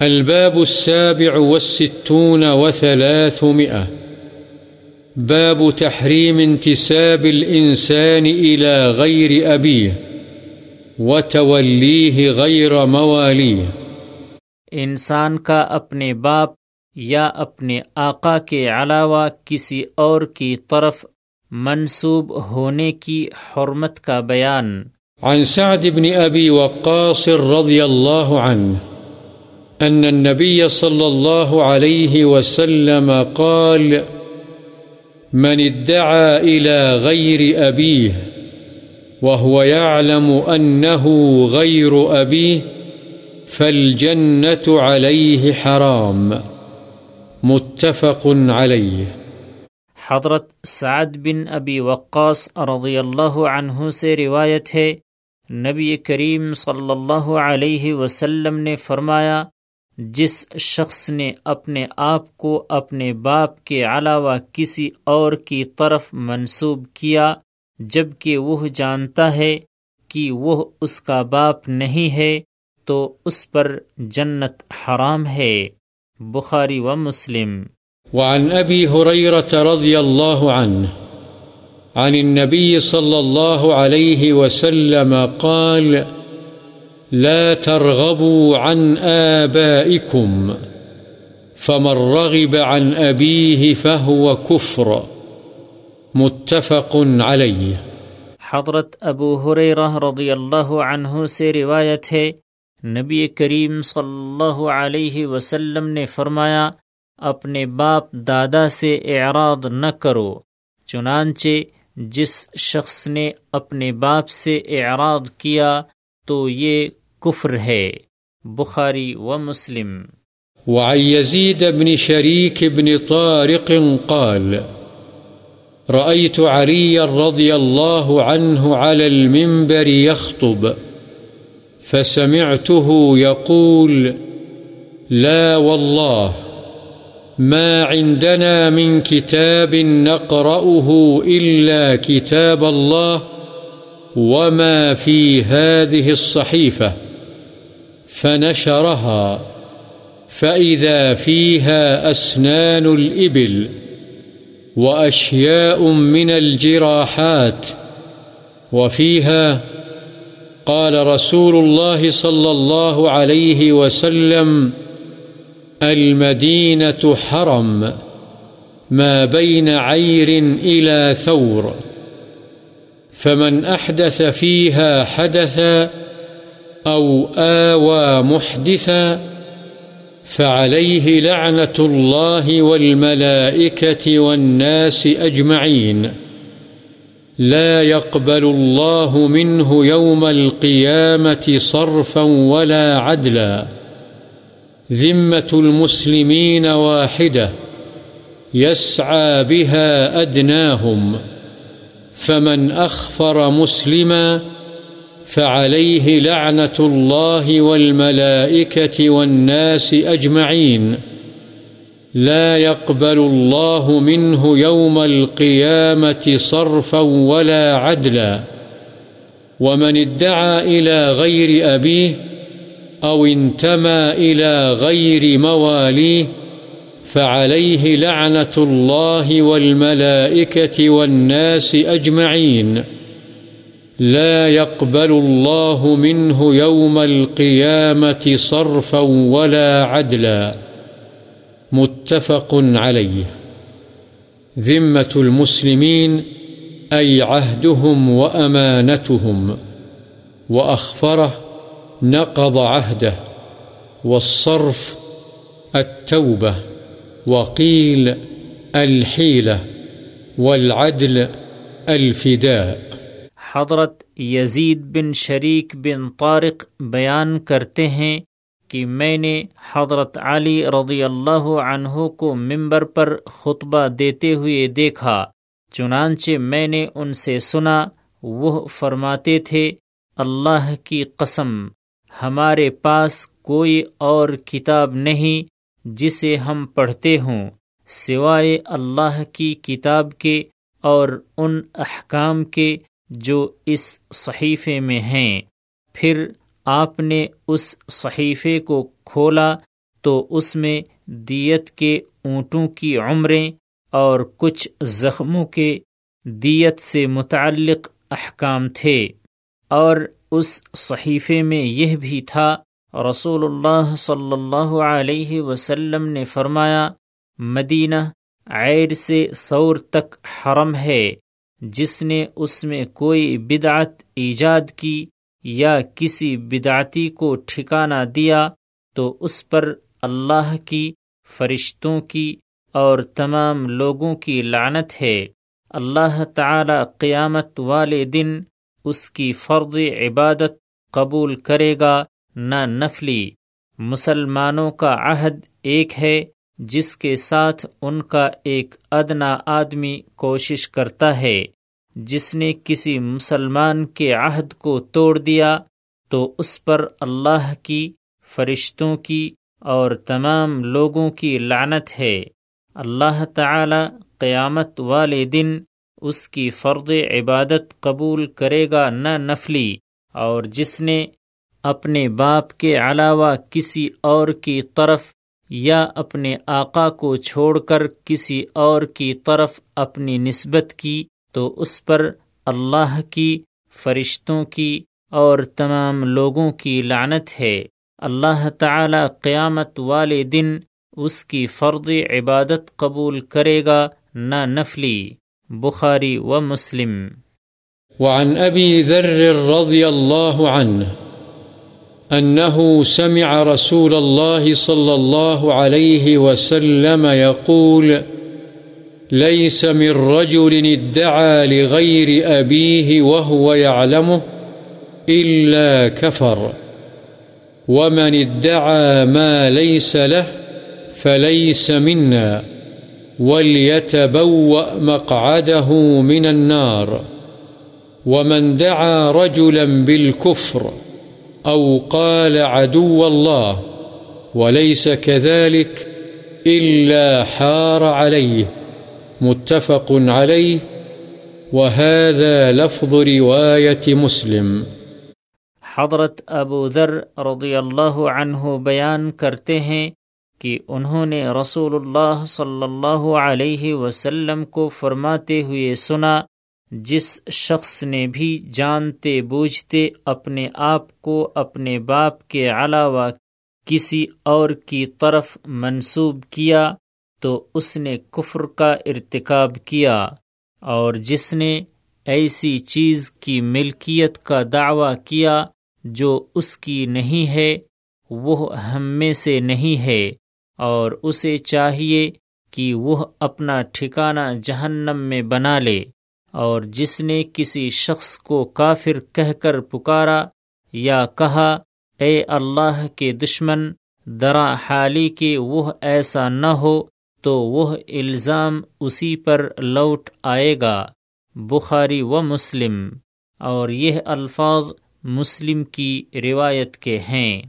الباب السابع والستون وثلاثمئة باب تحريم انتساب الإنسان إلى غير أبيه وتوليه غير مواليه. انسان کا اپنے باپ یا اپنے آقا کے علاوہ کسی اور کی طرف منسوب ہونے کی حرمت کا بیان. عن سعد بن أبي وقاص رضي الله عنه أن النبي صلى الله عليه وسلم قال، من ادعى إلى غير أبيه، وهو يعلم أنه غير أبيه، فالجنة عليه حرام. متفق عليه. حضرت سعد بن ابی وقاص رضی اللہ عنہ سے روایت ہے، نبی کریم صلی اللہ علیہ وسلم نے فرمایا جس شخص نے اپنے آپ کو اپنے باپ کے علاوہ کسی اور کی طرف منسوب کیا جبکہ وہ جانتا ہے کہ وہ اس کا باپ نہیں ہے، تو اس پر جنت حرام ہے۔ بخاری و مسلم۔ وعن أبي هريرة رضي الله عنه عن النبي صلى الله عليه وسلم قال لا ترغبوا عن آبائكم، فمن رغب عن أبيه فهو كفر، متفق عليه. حضرت ابو حریرہ رضی اللہ عنہ سے روایت ہے، نبی کریم صلی اللہ علیہ وسلم نے فرمایا، اپنے باپ دادا سے اعراض نہ کرو، چنانچہ جس شخص نے اپنے باپ سے اعراض کیا تو یہ کفر ہے۔ بخاری و مسلم۔ وعن يزيد بن شريك بن طارق قال رأيت علي رضي الله عنه على المنبر يخطب فسمعته يقول لا والله ما عندنا من كتاب نقرأه إلا كتاب الله وما في هذه الصحيفة فنشرها، فإذا فيها أسنان الإبل وأشياء من الجراحات وفيها قال رسول الله صلى الله عليه وسلم المدينة حرم، ما بين عير إلى ثور، فمن أحدث فيها حدثا أو آوى محدثا فعليه لعنة الله والملائكة والناس أجمعين. لا يقبل الله منه يوم القيامة صرفا ولا عدلا. ذمة المسلمين واحدة. يسعى بها أدناهم. فمن أخفر مسلما فعليه لعنة الله والملائكة والناس أجمعين. لا يقبل الله منه يوم القيامة صرفا ولا عدلا. ومن ادعى إلى غير أبيه أو انتمى إلى غير مواليه فعليه لعنة الله والملائكة والناس أجمعين. لا يقبل الله منه يوم القيامة صرفا ولا عدلا. متفق عليه. ذمة المسلمين، أي عهدهم وأمانتهم. وأخفره، نقض عهده. والصرف، التوبة. وقيل، الحيلة. والعدل، الفداء. حضرت یزید بن شریک بن طارق بیان کرتے ہیں کہ میں نے حضرت علی رضی اللہ عنہ کو ممبر پر خطبہ دیتے ہوئے دیکھا، چنانچہ میں نے ان سے سنا، وہ فرماتے تھے، اللہ کی قسم، ہمارے پاس کوئی اور کتاب نہیں جسے ہم پڑھتے ہوں، سوائے اللہ کی کتاب کے اور ان احکام کے جو اس صحیفے میں ہیں۔ پھر آپ نے اس صحیفے کو کھولا تو اس میں دیت کے اونٹوں کی عمریں اور کچھ زخموں کے دیت سے متعلق احکام تھے۔ اور اس صحیفے میں یہ بھی تھا، رسول اللہ صلی اللہ علیہ وسلم نے فرمایا، مدینہ عیر سے ثور تک حرم ہے۔ جس نے اس میں کوئی بدعت ایجاد کی یا کسی بدعتی کو ٹھکانہ دیا، تو اس پر اللہ کی، فرشتوں کی اور تمام لوگوں کی لعنت ہے۔ اللہ تعالی قیامت والے دن اس کی فرض عبادت قبول کرے گا، نہ نفلی۔ مسلمانوں کا عہد ایک ہے جس کے ساتھ ان کا ایک ادنا آدمی کوشش کرتا ہے، جس نے کسی مسلمان کے عہد کو توڑ دیا، تو اس پر اللہ کی، فرشتوں کی اور تمام لوگوں کی لعنت ہے۔ اللہ تعالی قیامت والے دن اس کی فرد عبادت قبول کرے گا نہ نفلی، اور جس نے اپنے باپ کے علاوہ کسی اور کی طرف یا اپنے آقا کو چھوڑ کر کسی اور کی طرف اپنی نسبت کی، تو اس پر اللہ کی، فرشتوں کی اور تمام لوگوں کی لعنت ہے۔ اللہ تعالی قیامت والے دن اس کی فرد عبادت قبول کرے گا، نہ نفلی۔ بخاری و مسلم۔ وعن ذر رضی اللہ عنہ أنه سمع رسول الله صلى الله عليه وسلم يقول، ليس من رجل ادعى لغير أبيه وهو يعلمه إلا كفر. ومن ادعى ما ليس له فليس منا، وليتبوأ مقعده من النار. ومن دعا رجلا بالكفر أو قال عدو الله، وليس كذلك إلا حار عليه، متفق عليه، وهذا لفظ رواية مسلم. حضرت ابو ذر رضی اللہ عنہ بیان کرتے ہیں کہ انہوں نے رسول اللہ صلی اللہ علیہ وسلم کو فرماتے ہوئے سنا جس شخص نے بھی جانتے بوجھتے اپنے آپ کو اپنے باپ کے علاوہ کسی اور کی طرف منسوب کیا، تو اس نے کفر کا ارتکاب کیا۔ اور جس نے ایسی چیز کی ملکیت کا دعویٰ کیا جو اس کی نہیں ہے، وہ ہم میں سے نہیں ہے۔ اور اسے چاہیے کہ وہ اپنا ٹھکانہ جہنم میں بنا لے۔ اور جس نے کسی شخص کو کافر کہہ کر پکارا یا کہا، اے اللہ کے دشمن درا حالی کے وہ ایسا نہ ہو تو وہ الزام اسی پر لوٹ آئے گا، بخاری و مسلم۔ اور یہ الفاظ مسلم کی روایت کے ہیں۔